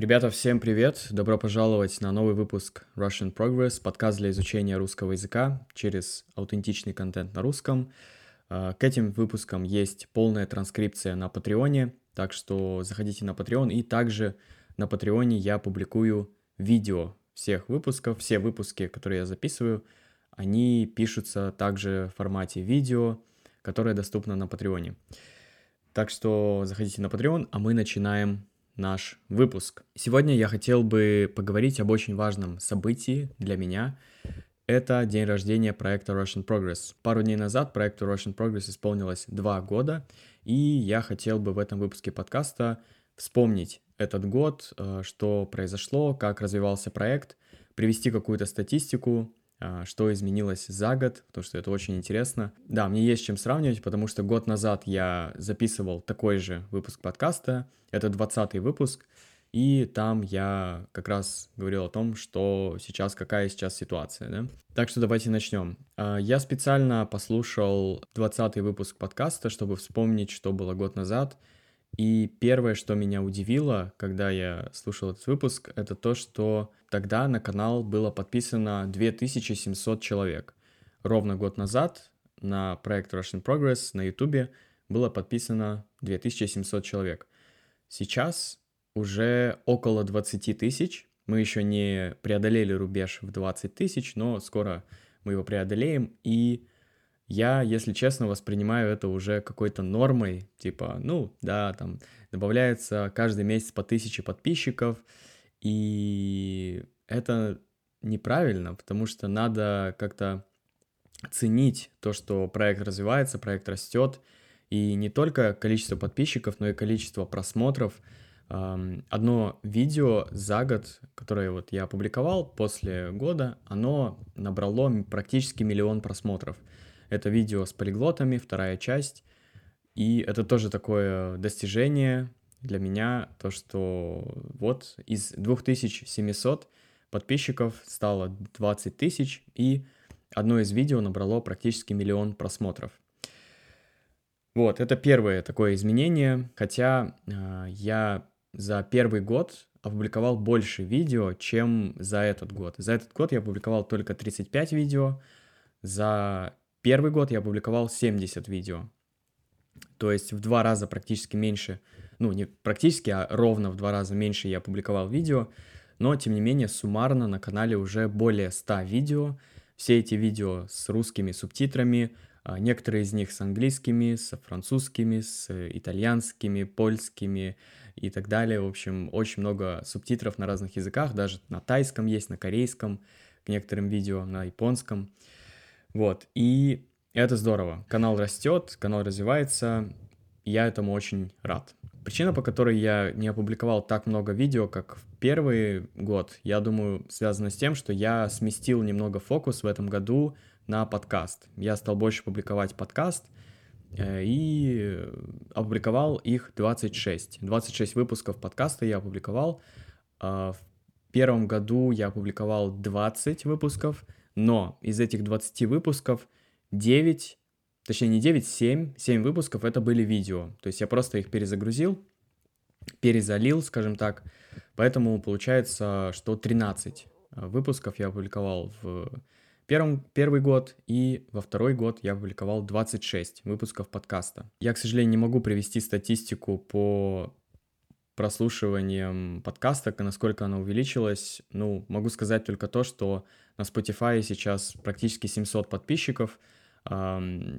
Ребята, всем привет! Добро пожаловать на новый выпуск Russian Progress, подкаст для изучения русского языка через аутентичный контент на русском. А, к этим выпускам есть полная транскрипция на Патреоне, так что заходите на Patreon, и также на Патреоне я публикую видео всех выпусков, все выпуски, которые я записываю, они пишутся также в формате видео, которое доступно на Патреоне. Так что заходите на Patreon, а мы начинаем наш выпуск. Сегодня я хотел бы поговорить об очень важном событии для меня. Это день рождения проекта Russian Progress. Пару дней назад проекту Russian Progress исполнилось два года, и я хотел бы в этом выпуске подкаста вспомнить этот год, э, что произошло, как развивался проект, привести какую-то статистику, что изменилось за год, потому что это очень интересно. Да, мне есть чем сравнивать, потому что год назад я записывал такой же выпуск подкаста, это 20 выпуск, и там я как раз говорил о том, что сейчас, какая сейчас ситуация, да. Так что давайте начнем. А, я специально послушал 20 выпуск подкаста, чтобы вспомнить, что было год назад, и первое, что меня удивило, когда я слушал этот выпуск, это то, что тогда на канал было подписано 2700 человек. Ровно год назад на проект Russian Progress на YouTube было подписано 2700 человек. Сейчас уже около 20 тысяч. Мы еще не преодолели рубеж в 20 тысяч, но скоро мы его преодолеем. И я, если честно, воспринимаю это уже какой-то нормой, типа, ну, да, там добавляется каждый месяц по тысяче подписчиков, и это неправильно, потому что надо как-то ценить то, что проект развивается, проект растет, и не только количество подписчиков, но и количество просмотров. Одно видео за год, которое вот я опубликовал после года, оно набрало практически миллион просмотров – это видео с полиглотами, вторая часть. И это тоже такое достижение для меня, то, что вот из 2700 подписчиков стало 20 тысяч, и одно из видео набрало практически миллион просмотров. Вот, это первое такое изменение, хотя э, я за первый год опубликовал больше видео, чем за этот год. За этот год я опубликовал только 35 видео, за Первый год я опубликовал 70 видео. То есть в два раза практически меньше, ну не практически, а ровно в два раза меньше я опубликовал видео, но тем не менее суммарно на канале уже более 100 видео. Все эти видео с русскими субтитрами, а, некоторые из них с английскими, с французскими, с итальянскими, польскими и так далее. В общем, очень много субтитров на разных языках, даже на тайском есть, на корейском, к некоторым видео на японском. Вот, и это здорово. Канал растет, канал развивается, я этому очень рад. Причина, по которой я не опубликовал так много видео, как в первый год, я думаю, связана с тем, что я сместил немного фокус в этом году на подкаст. Я стал больше публиковать подкаст э, и опубликовал их 26. 26 выпусков подкаста я опубликовал. А в первом году я опубликовал 20 выпусков — но из этих 20 выпусков 9, точнее не 9, 7, 7 выпусков это были видео. То есть я просто их перезагрузил, перезалил, скажем так. Поэтому получается, что 13 э, выпусков я опубликовал в первом, первый год, и во второй год я опубликовал 26 выпусков подкаста. Я, к сожалению, не могу привести статистику по прослушиванием подкаста, насколько оно увеличилось. Ну, могу сказать только то, что на Spotify сейчас практически 700 подписчиков.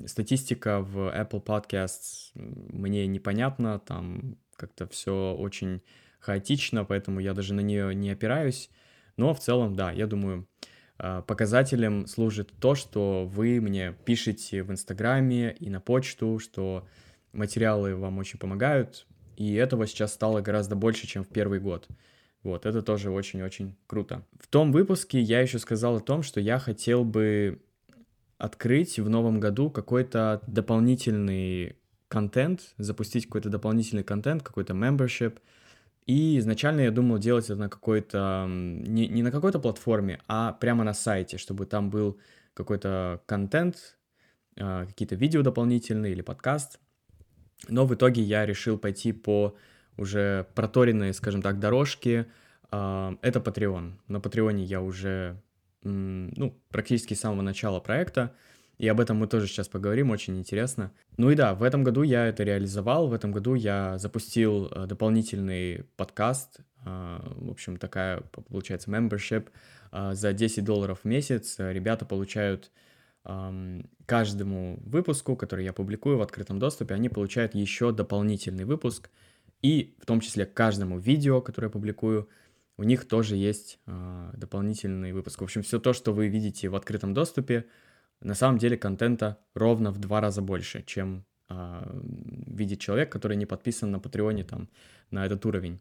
Статистика в Apple Podcasts мне непонятна, там как-то все очень хаотично, поэтому я даже на нее не опираюсь. Но в целом, да, я думаю, а, показателем служит то, что вы мне пишете в Инстаграме и на почту, что материалы вам очень помогают, и этого сейчас стало гораздо больше, чем в первый год. Вот, это тоже очень-очень круто. В том выпуске я еще сказал о том, что я хотел бы открыть в новом году какой-то дополнительный контент, запустить какой-то дополнительный контент, какой-то membership. И изначально я думал делать это на какой-то, не, не на какой-то платформе, а прямо на сайте, чтобы там был какой-то контент, а, какие-то видео дополнительные или подкаст, но в итоге я решил пойти по уже проторенные, скажем так, дорожки, а, это Patreon. На Патреоне я уже, ну, практически с самого начала проекта, и об этом мы тоже сейчас поговорим, очень интересно. Ну и да, в этом году я это реализовал, в этом году я запустил э, дополнительный подкаст, а, в общем, такая, получается, membership, а, за 10 долларов в месяц. Ребята получают каждому выпуску, который я публикую в открытом доступе, они получают еще дополнительный выпуск, и в том числе к каждому видео, которое я публикую, у них тоже есть э, дополнительный выпуск. В общем, все то, что вы видите в открытом доступе, на самом деле контента ровно в два раза больше, чем э, видит человек, который не подписан на Патреоне там на этот уровень.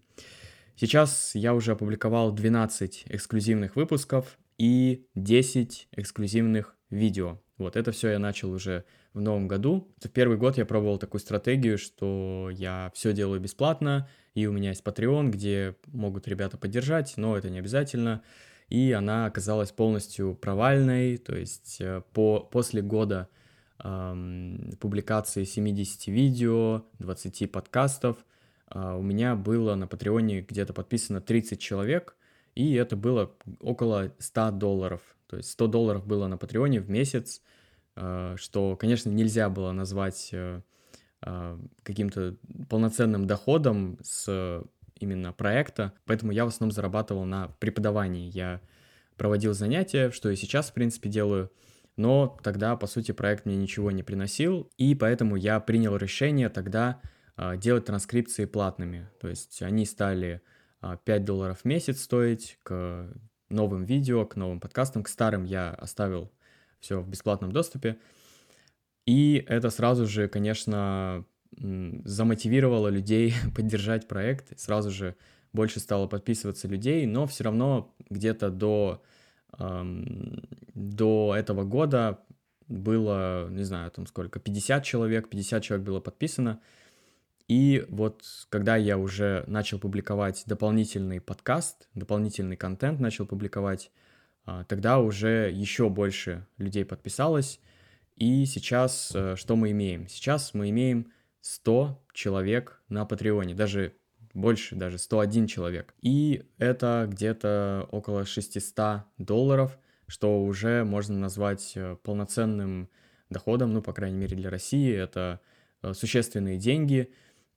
Сейчас я уже опубликовал 12 эксклюзивных выпусков и 10 эксклюзивных видео. Вот это все я начал уже в новом году. В первый год я пробовал такую стратегию, что я все делаю бесплатно, и у меня есть Patreon, где могут ребята поддержать, но это не обязательно. И она оказалась полностью провальной, то есть э, по, после года эм, публикации 70 видео, 20 подкастов, э, у меня было на Патреоне где-то подписано 30 человек, и это было около 100 долларов. То есть 100 долларов было на Патреоне в месяц, э, что, конечно, нельзя было назвать а, каким-то полноценным доходом с именно проекта, поэтому я в основном зарабатывал на преподавании. Я проводил занятия, что и сейчас, в принципе, делаю, но тогда, по сути, проект мне ничего не приносил, и поэтому я принял решение тогда делать транскрипции платными. То есть они стали 5 а, долларов в месяц стоить к новым видео, к новым подкастам, к старым я оставил все в бесплатном доступе. И это сразу же, конечно, замотивировало людей поддержать проект, сразу же больше стало подписываться людей, но все равно где-то до, эм, до этого года было, не знаю, там сколько, 50 человек, 50 человек было подписано. И вот когда я уже начал публиковать дополнительный подкаст, дополнительный контент начал публиковать, э, тогда уже еще больше людей подписалось, и сейчас э, что мы имеем? Сейчас мы имеем 100 человек на Патреоне, даже больше, даже 101 человек. И это где-то около 600 долларов, что уже можно назвать э, полноценным доходом, ну, по крайней мере, для России. Это э, существенные деньги.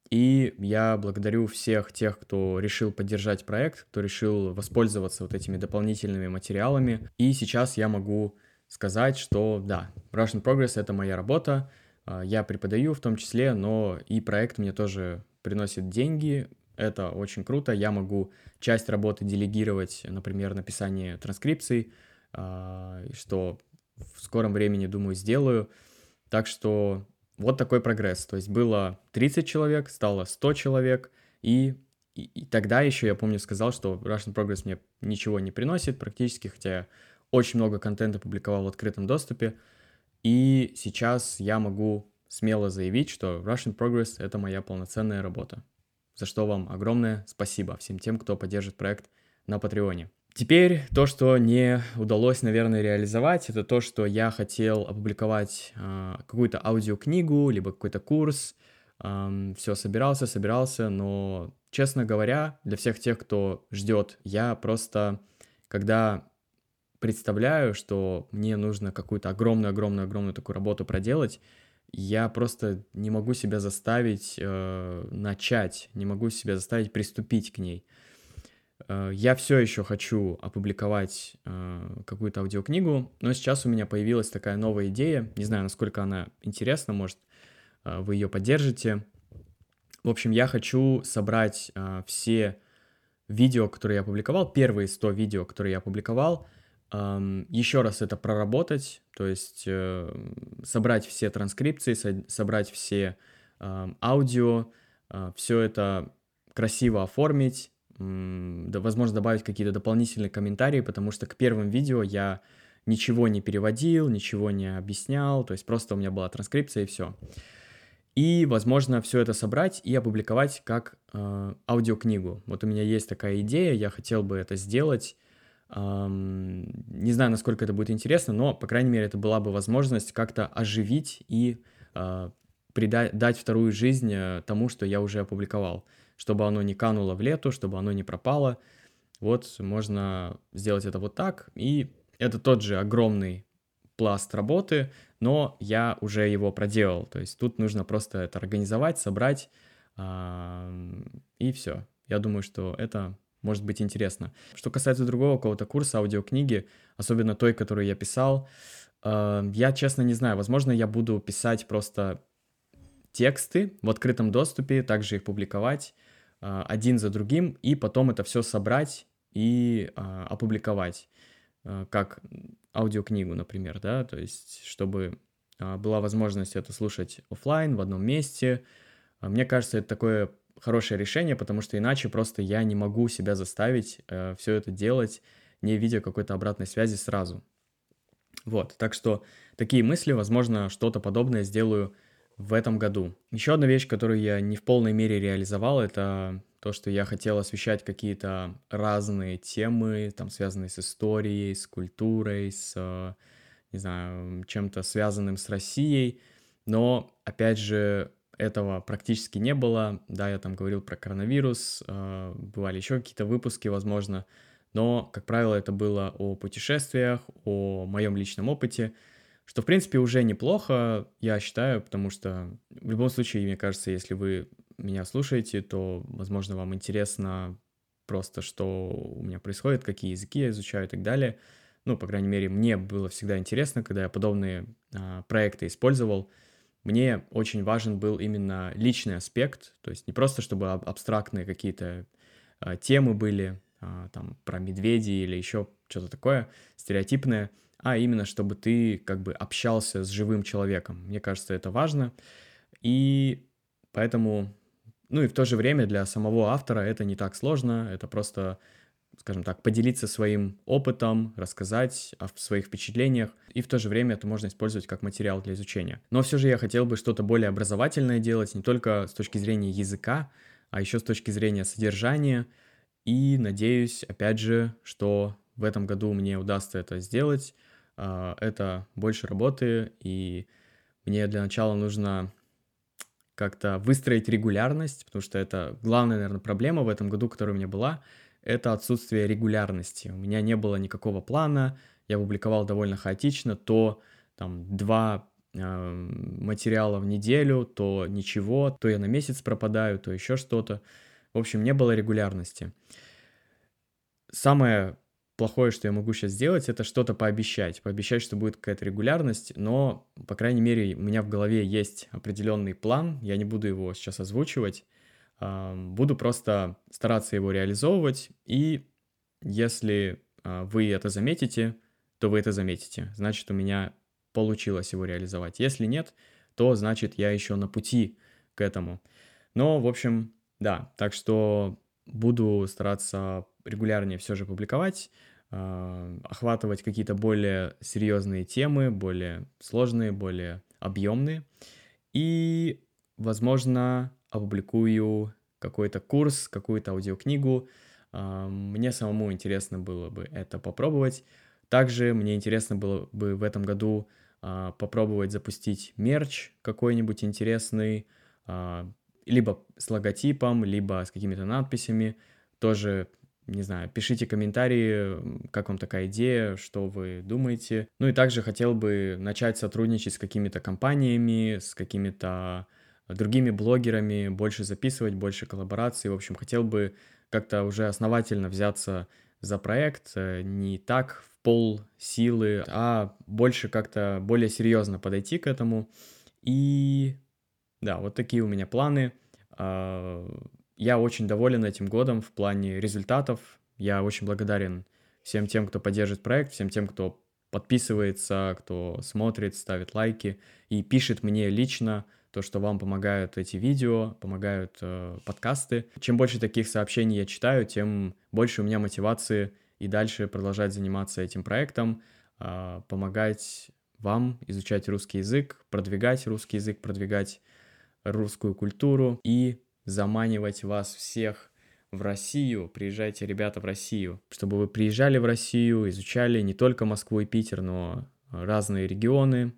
И я благодарю всех тех, кто решил поддержать проект, кто решил воспользоваться вот этими дополнительными материалами. И сейчас я могу сказать, что да, Russian Progress — это моя работа, а, я преподаю в том числе, но и проект мне тоже приносит деньги, это очень круто, я могу часть работы делегировать, например, написание транскрипций, а, что в скором времени, думаю, сделаю. Так что вот такой прогресс. То есть было 30 человек, стало 100 человек, и, и, и тогда еще, я помню, сказал, что Russian Progress мне ничего не приносит практически, хотя очень много контента публиковал в открытом доступе, и сейчас я могу смело заявить, что Russian Progress — это моя полноценная работа. За что вам огромное спасибо всем тем, кто поддержит проект на Патреоне. Теперь то, что не удалось, наверное, реализовать, это то, что я хотел опубликовать э, какую-то аудиокнигу, либо какой-то курс. Э, все собирался, собирался, но, честно говоря, для всех тех, кто ждет, я просто, когда представляю, что мне нужно какую-то огромную-огромную-огромную такую работу проделать, я просто не могу себя заставить э, начать, не могу себя заставить приступить к ней. Э, я все еще хочу опубликовать э, какую-то аудиокнигу, но сейчас у меня появилась такая новая идея. Не знаю, насколько она интересна, может, э, вы ее поддержите. В общем, я хочу собрать все видео, которые я опубликовал, первые 100 видео, которые я опубликовал, еще раз это проработать, то есть собрать все транскрипции, собрать все аудио, э, все это красиво оформить, да, возможно, добавить какие-то дополнительные комментарии, потому что к первым видео я ничего не переводил, ничего не объяснял, то есть просто у меня была транскрипция и все. И, возможно, все это собрать и опубликовать как э, аудиокнигу. Вот у меня есть такая идея, я хотел бы это сделать не знаю, насколько это будет интересно, но, по крайней мере, это была бы возможность как-то оживить и а, придать, дать вторую жизнь э, тому, что я уже опубликовал. Чтобы оно не кануло в лету, чтобы оно не пропало. Вот можно сделать это вот так, и это тот же огромный пласт работы, но я уже его проделал. То есть тут нужно просто это организовать, собрать, и все. Я думаю, что это может быть интересно. Что касается другого какого-то курса аудиокниги, особенно той, которую я писал, я честно не знаю, возможно, я буду писать просто тексты в открытом доступе, также их публиковать а, один за другим, и потом это все собрать и а, опубликовать, а, как аудиокнигу, например, да, то есть чтобы была возможность это слушать офлайн в одном месте. Мне кажется, это такое хорошее решение, потому что иначе просто я не могу себя заставить э, все это делать, не видя какой-то обратной связи сразу. Вот, так что такие мысли, возможно, что-то подобное сделаю в этом году. Еще одна вещь, которую я не в полной мере реализовал, это то, что я хотел освещать какие-то разные темы, там, связанные с историей, с культурой, с, не знаю, чем-то связанным с Россией, но, опять же, этого практически не было. Да, я там говорил про коронавирус, э, бывали еще какие-то выпуски, возможно, но, как правило, это было о путешествиях, о моем личном опыте, что, в принципе, уже неплохо, я считаю, потому что в любом случае, мне кажется, если вы меня слушаете, то, возможно, вам интересно просто, что у меня происходит, какие языки я изучаю и так далее. Ну, по крайней мере, мне было всегда интересно, когда я подобные а, проекты использовал. Мне очень важен был именно личный аспект, то есть не просто, чтобы абстрактные какие-то а, темы были, а, там, про медведей или еще что-то такое стереотипное, а именно, чтобы ты как бы общался с живым человеком. Мне кажется, это важно. И поэтому, ну и в то же время для самого автора это не так сложно, это просто скажем так, поделиться своим опытом, рассказать о своих впечатлениях, и в то же время это можно использовать как материал для изучения. Но все же я хотел бы что-то более образовательное делать, не только с точки зрения языка, а еще с точки зрения содержания, и надеюсь, опять же, что в этом году мне удастся это сделать. А, это больше работы, и мне для начала нужно как-то выстроить регулярность, потому что это главная, наверное, проблема в этом году, которая у меня была, это отсутствие регулярности. У меня не было никакого плана, я публиковал довольно хаотично, то там два э, материала в неделю, то ничего, то я на месяц пропадаю, то еще что-то. В общем, не было регулярности. Самое плохое, что я могу сейчас сделать, это что-то пообещать. Пообещать, что будет какая-то регулярность, но, по крайней мере, у меня в голове есть определенный план, я не буду его сейчас озвучивать, буду просто стараться его реализовывать, и если а, вы это заметите, то вы это заметите. Значит, у меня получилось его реализовать. Если нет, то значит я еще на пути к этому. Но, в общем, да, так что буду стараться регулярнее все же публиковать, э, охватывать какие-то более серьезные темы, более сложные, более объемные. И, возможно, опубликую какой-то курс, какую-то аудиокнигу. Э, мне самому интересно было бы это попробовать. Также мне интересно было бы в этом году э, попробовать запустить мерч какой-нибудь интересный, либо с логотипом, либо с какими-то надписями. Тоже, не знаю, пишите комментарии, как вам такая идея, что вы думаете. Ну и также хотел бы начать сотрудничать с какими-то компаниями, с какими-то другими блогерами, больше записывать, больше коллабораций. В общем, хотел бы как-то уже основательно взяться за проект, э, не так в пол силы, а больше как-то более серьезно подойти к этому. И да, вот такие у меня планы. Я очень доволен этим годом в плане результатов. Я очень благодарен всем тем, кто поддержит проект, всем тем, кто подписывается, кто смотрит, ставит лайки и пишет мне лично то, что вам помогают эти видео, помогают э, подкасты. Чем больше таких сообщений я читаю, тем больше у меня мотивации и дальше продолжать заниматься этим проектом, э, помогать вам изучать русский язык, продвигать русский язык, продвигать русскую культуру и заманивать вас всех в Россию. Приезжайте, ребята, в Россию. Чтобы вы приезжали в Россию, изучали не только Москву и Питер, но разные регионы,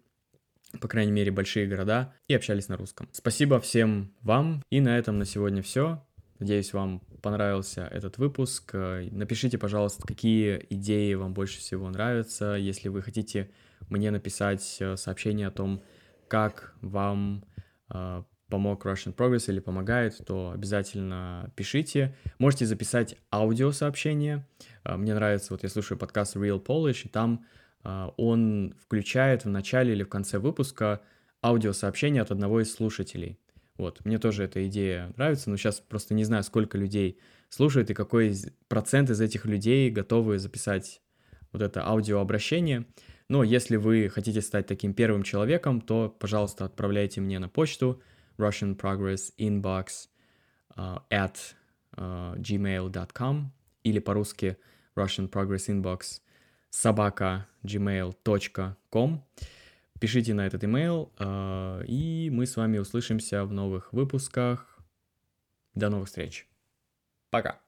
по крайней мере, большие города, и общались на русском. Спасибо всем вам, и на этом на сегодня все. Надеюсь, вам понравился этот выпуск. Напишите, пожалуйста, какие идеи вам больше всего нравятся. Если вы хотите мне написать э, сообщение о том, как вам э, помог Russian Progress или помогает, то обязательно пишите. Можете записать аудиосообщение. Мне нравится, вот я слушаю подкаст Real Polish, и там он включает в начале или в конце выпуска аудиосообщение от одного из слушателей. Вот, мне тоже эта идея нравится, но сейчас просто не знаю, сколько людей слушают и какой процент из этих людей готовы записать вот это аудиообращение. Но если вы хотите стать таким первым человеком, то, пожалуйста, отправляйте мне на почту Russian Progress Inbox uh, at uh, gmail.com или по-русски Russian Progress Inbox собака gmail.com. Пишите на этот email, а, и мы с вами услышимся в новых выпусках. До новых встреч. Пока.